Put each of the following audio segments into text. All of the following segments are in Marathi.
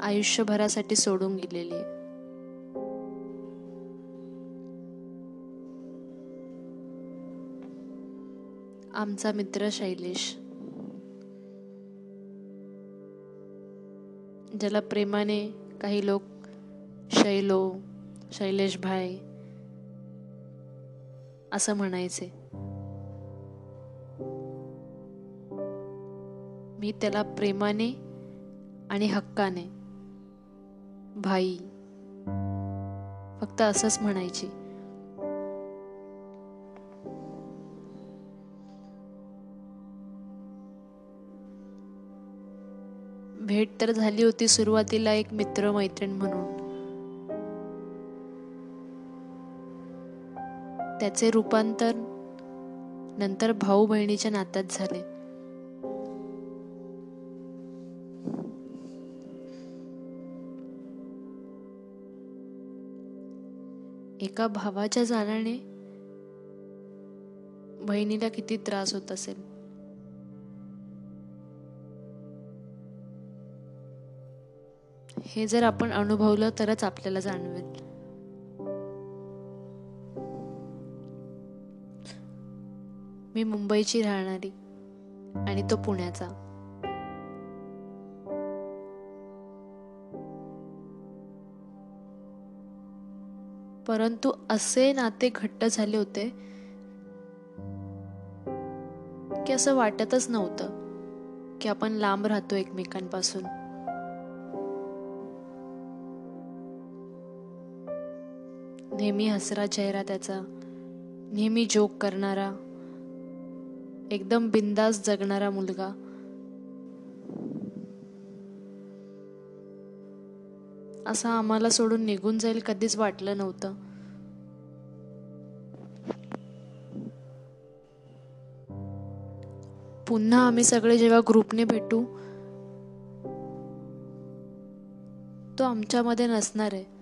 आयुष्यभरासाठी सोडून गेलेली आहे. आमचा मित्र शैलेश ज्याला प्रेमाने काही लोक शैलो शैलेश भाई असं म्हणायचे. मी त्याला प्रेमाने आणि हक्काने भाई. फक्त असंच म्हणायची. भेट तर झाली होती सुरुवातीला एक मित्र मैत्रीण म्हणून. त्याचे रूपांतर नंतर भाऊ बहिणीच्या नात्यात झाले. एका भावाच्या जाण्याने बहिणीला किती त्रास होत असेल? हे जर आपण अनुभवलं तरच आपल्याला जाणवेल. मी मुंबईची राहणारी आणि तो पुण्याचा. परंतु असे नाते घट्ट झाले होते की असं वाटतच नव्हतं की आपण लांब राहतो एकमेकांपासून. नेहमी हसरा चेहरा त्याचा नेहमी जोक करणारा एकदम बिंदास जगणारा मुलगा. असं आम्हाला सोडून निघून जाईल कधीच वाटलं नव्हतं. पुन्हा आम्ही सगळे जेव्हा ग्रुपने भेटू तो आमच्यामध्ये नसणार आहे.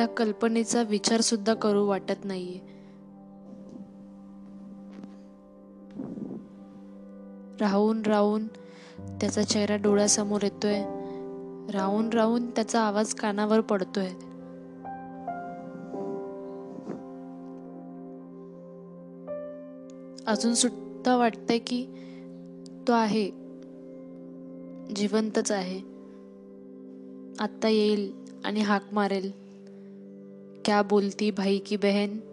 या कल्पनेचा विचार सुद्धा करू वाटत नाहीये. राहून राहून त्याचा चेहरा डोळ्यासमोर येतोय. राहून राहून त्याचा आवाज कानावर पडतोय. अजून सुद्धा वाटतंय की तो आहे. जिवंतच आहे. आत्ता येईल आणि हाक मारेल. क्या बोलती भाई की बहन?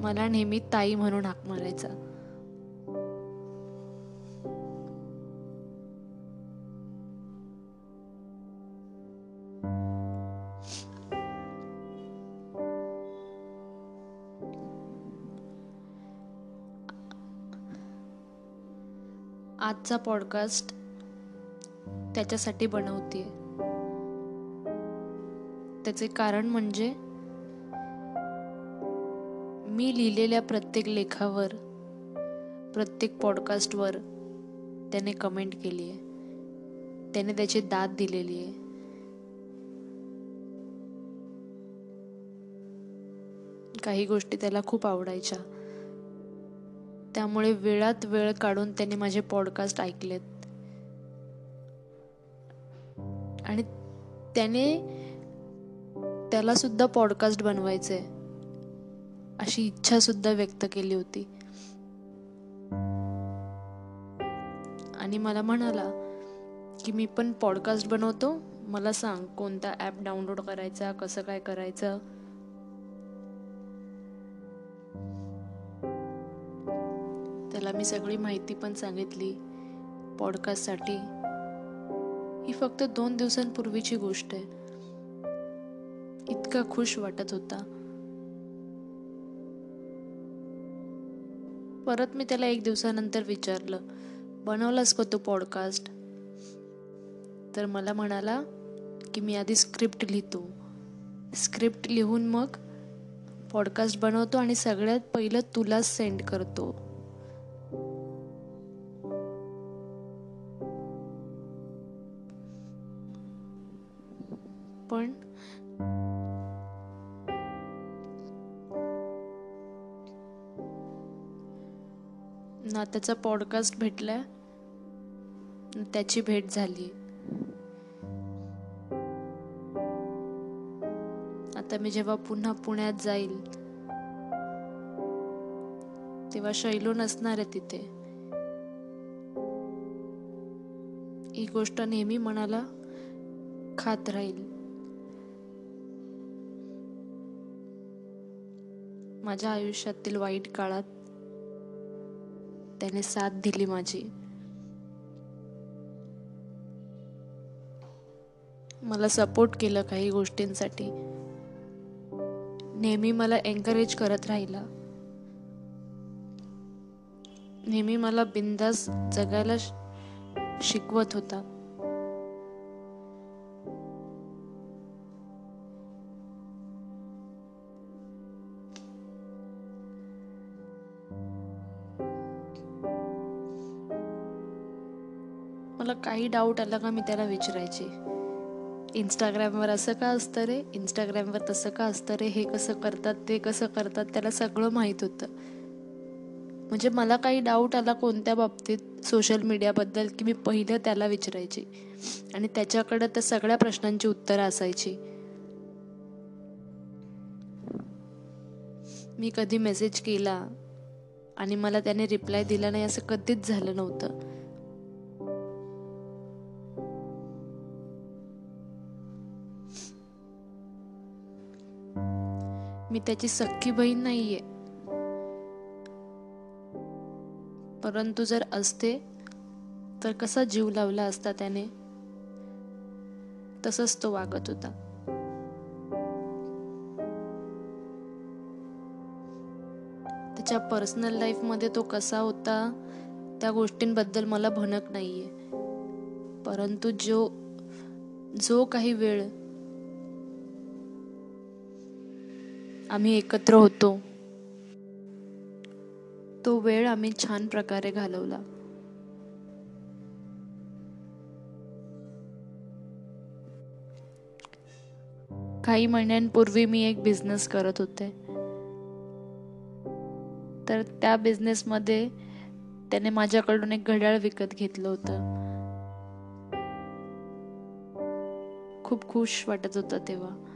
मला नेहमी ताई म्हणून हाक मारायचा. आजचा पॉडकास्ट त्याच्यासाठी बनवते त्याचे कारण म्हणजे मी लिहिलेल्या प्रत्येक लेखावर प्रत्येक पॉडकास्टवर त्याने कमेंट केली आहे. त्याने त्याची दाद दिलेली आहे. काही गोष्टी त्याला खूप आवडायच्या. त्यामुळे वेळात वेळ काढून त्याने माझे पॉडकास्ट ऐकलेत. आणि त्याने त्याला सुद्धा पॉडकास्ट बनवायचे अशी इच्छा सुद्धा व्यक्त केली होती. आणि मला म्हणाला की मी पण पॉडकास्ट बनवतो. मला सांग कोणता ॲप डाउनलोड करायचा कसं काय करायचं? त्याला मी सगळी माहिती पण सांगितली पॉडकास्टसाठी ही फक्त दोन दिवसांपूर्वीची गोष्ट आहे. इतका खुश वाटत होता. परत मी त्याला एक दिवसानंतर विचारलं बनवलास का तो पॉडकास्ट तर मला म्हणाला की मी आधी स्क्रिप्ट लिहितो. स्क्रिप्ट लिहून मग पॉडकास्ट बनवतो आणि सगळ्यात पहिलं तुलाच सेंड करतो. त्याचा पॉडकास्ट भेटलाय त्याची भेट झाली. आता मी जेव्हा पुन्हा पुण्यात जाईल तेव्हा शैलो नसणार आहे तिथे. ही गोष्ट नेहमी मनाला खात राहील. माझ्या आयुष्यातील वाईट काळात त्याने साथ दिली माझी. मला सपोर्ट केलं काही गोष्टींसाठी. नेहमी मला एनकरेज करत राहिला. नेहमी मला बिंदास जगायला शिकवत होता. मला काही डाऊट आला का मी त्याला विचारायचे. इंस्टाग्रामवर असं का असतं रे? इंस्टाग्रामवर तसं का असतं रे? हे कसं करतात? ते कसं करतात? त्याला सगळं माहीत होतं. म्हणजे मला काही डाऊट आला कोणत्या बाबतीत? सोशल मीडियाबद्दल की मी पहिलं त्याला विचारायची. आणि त्याच्याकडं त्या सगळ्या प्रश्नांची उत्तरं असायची. मी कधी मेसेज केला आणि मला त्याने रिप्लाय दिला नाही असं कधीच झालं नव्हतं. मी त्याची सख्खी बहीण नाहीये. परंतु जर असते तर कसा जीव लावला असता त्याने? तसंच तो वागत होता. त्याच्या पर्सनल लाईफमध्ये तो कसा होता त्या गोष्टींबद्दल मला भनक नाहीये. परंतु जो जो काही वेळ आम्ही एकत्र होतो. तो वेळ आम्ही छान प्रकारे घालवला. काही महिन्यांपूर्वी मी एक बिझनेस करत होते. तर त्या बिझनेसमध्ये त्याने माझ्याकडून एक घड्याळ विकत घेतलं होतं. खूप खुश वाटत होतं तेव्हा.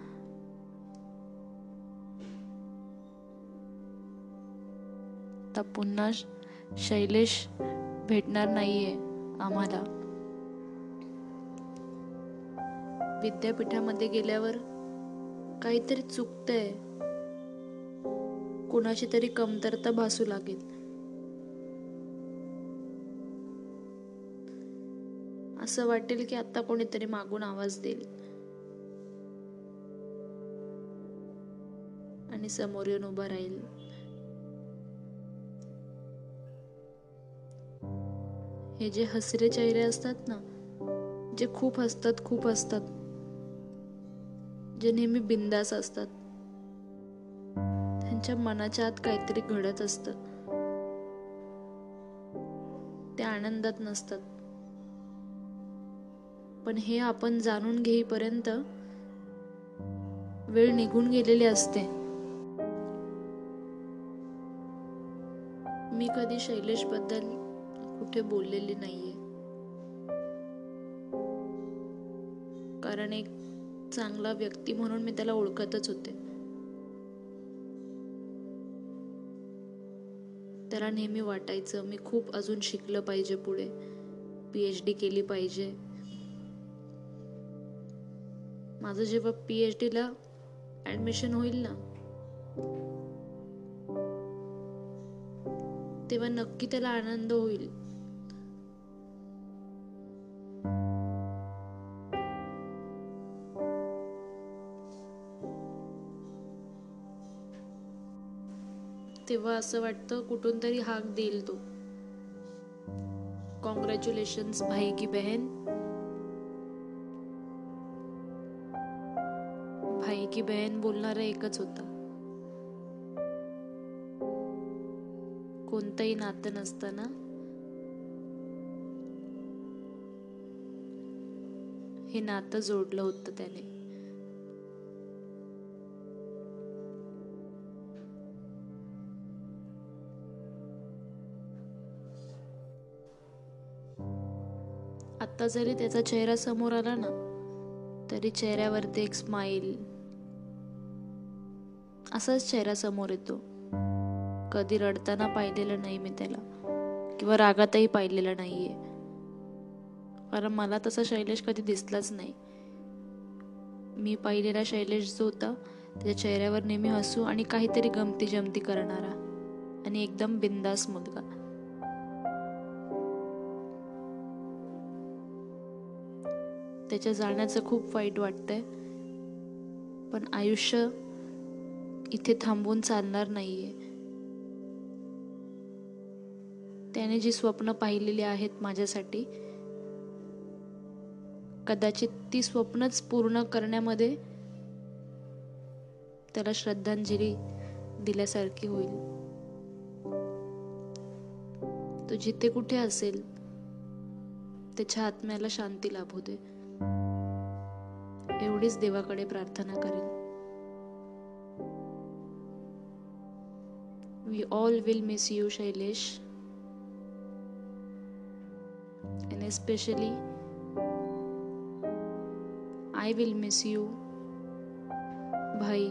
आता पुन्हा शैलेश भेटणार नाहीये आम्हाला. विद्यापीठामध्ये गेल्यावर काहीतरी चुकतंय. कुणाची तरी कमतरता भासू लागेल. असं वाटेल की आता कोणीतरी मागून आवाज देईल. आणि समोर येऊन उभा राहील. हे जे हसरे चेहरे असतात ना जे खूप हसतात खूप हसतात जे नेहमी बिंदास असतात त्यांच्या मनाच्या आत काहीतरी घडत असत. ते आनंदात नसतात. पण हे आपण जाणून घेईपर्यंत वेळ निघून गेलेली असते. मी कधी शैलेशबद्दल कुठे बोललेली नाहीये. कारण एक चांगला व्यक्ती म्हणून मी त्याला ओळखतच होते. त्याला नेहमी वाटायचं मी खूप अजून शिकलं पाहिजे पुढे. पीएच डी केली पाहिजे. माझं जेव्हा पीएच डीला ऍडमिशन होईल ना तेव्हा नक्की त्याला आनंद होईल. तेव्हा असं वाटतं कुठून तरी हाक देईल तो. कॉंग्रॅच्युलेशन्स भाई की बहन. भाई की बहन बोलणारा एकच होता. कोणतंही नातं नसताना हे नातं जोडलं होतं त्याने. आत्ता जरी त्याचा चेहरा समोर आला ना तरी चेहऱ्यावरती एक स्माईल असाच चेहरा समोर येतो. कधी रडताना पाहिलेलं नाही मी त्याला किंवा रागातही पाहिलेलं नाहीये. कारण मला तसा शैलेश कधी दिसलाच नाही. मी पाहिलेला शैलेश जो होता त्याच्या चेहऱ्यावर नेहमी हसू आणि काहीतरी गमती जमती करणारा आणि एकदम बिंदास मुलगा. त्याच्या जाण्याचं खूप वाईट वाटतंय. पण आयुष्य इथे थांबून चालणार नाहीये. त्याने जी स्वप्न पाहिलेली आहेत माझ्यासाठी कदाचित ती स्वप्नच पूर्ण करण्यामध्ये त्याला श्रद्धांजली दिल्यासारखी होईल. तो जिथे कुठे असेल त्याच्या आत्म्याला शांती लाभू दे. एवढीच देवाकडे प्रार्थना करेन. We all will miss you Shailesh and especially I will miss you भाई